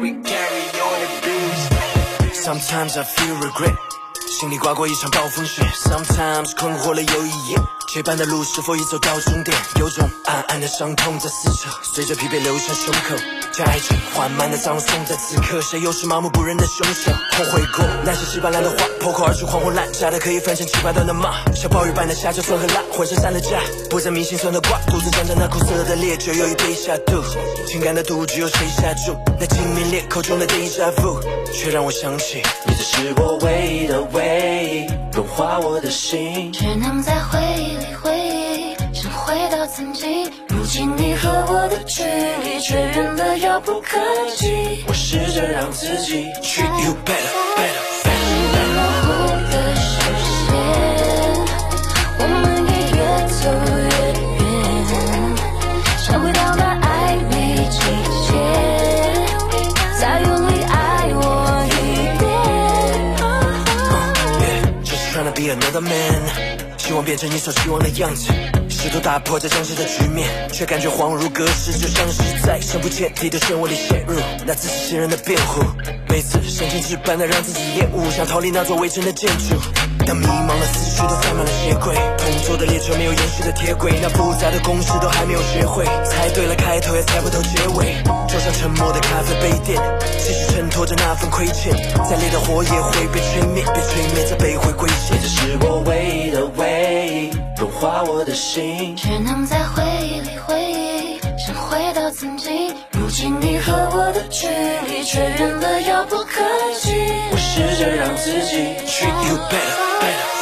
we carry on the beast. Sometimes I feel regret. 心里刮过一场暴风雪，Sometimes 困惑了又一夜，结伴的路是否已走到终点？有种暗暗的伤痛在撕扯，随着疲惫流向胸口，将爱情缓慢的葬送在此刻。谁又是麻木不仁的凶手？后悔过那些稀巴烂的话，破口而出，狂轰滥炸的可以翻成七八段的骂，像暴雨般的下着酸和辣，浑身散了架，不再迷信酸的瓜，独自站着那苦涩的烈酒又一杯下肚，情感的赌只有谁下注？那精明裂口中的 deja vu，却让我想起你只是我唯一的唯一。融化我的心，只能在回忆忆，想回到曾经。如今你和我的距离却远得遥不可及。我试着让自己 you better better。模糊的视线，我们也越走越远，想回到那暧昧季节，再用力爱我一遍。Just trying to be another man，希望变成你所期望的样子，试图打破这僵持的局面，却感觉恍如隔世，就像是在深不见底的漩涡里陷入，那自欺欺人的辩护，每次神经质般的让自己厌恶，想逃离那座围城的建筑。当迷茫的思绪都塞满了鞋柜，同坐的列车没有延续的铁轨，那复杂的公式都还没有学会，猜对了开头也猜不透结尾，桌上沉默的咖啡杯垫，继续衬托着那份亏欠，再烈的火也会被吹灭，被吹灭再被回归线。只是我唯，融化我的心，只能在回忆里回忆，想回到曾经。如今你和我的距离却远得遥不可及。我试着让自己 treat you better better。